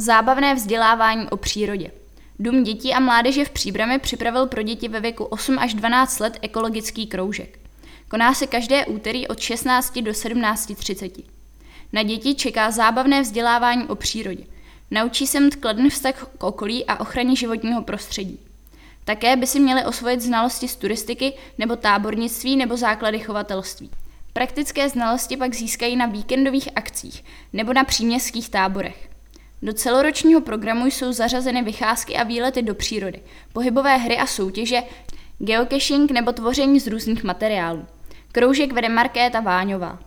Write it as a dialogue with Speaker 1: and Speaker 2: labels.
Speaker 1: Zábavné vzdělávání o přírodě. Dům dětí a mládeže v Příbrami připravil pro děti ve věku 8 až 12 let ekologický kroužek. Koná se každé úterý od 16 do 17.30. Na děti čeká zábavné vzdělávání o přírodě. Naučí se mít kladný vztah k okolí a ochraně životního prostředí. Také by si měli osvojit znalosti z turistiky nebo tábornictví nebo základy chovatelství. Praktické znalosti pak získají na víkendových akcích nebo na příměstských táborech. Do celoročního programu jsou zařazeny vycházky a výlety do přírody, pohybové hry a soutěže, geocaching nebo tvoření z různých materiálů. Kroužek vede Markéta Váňová.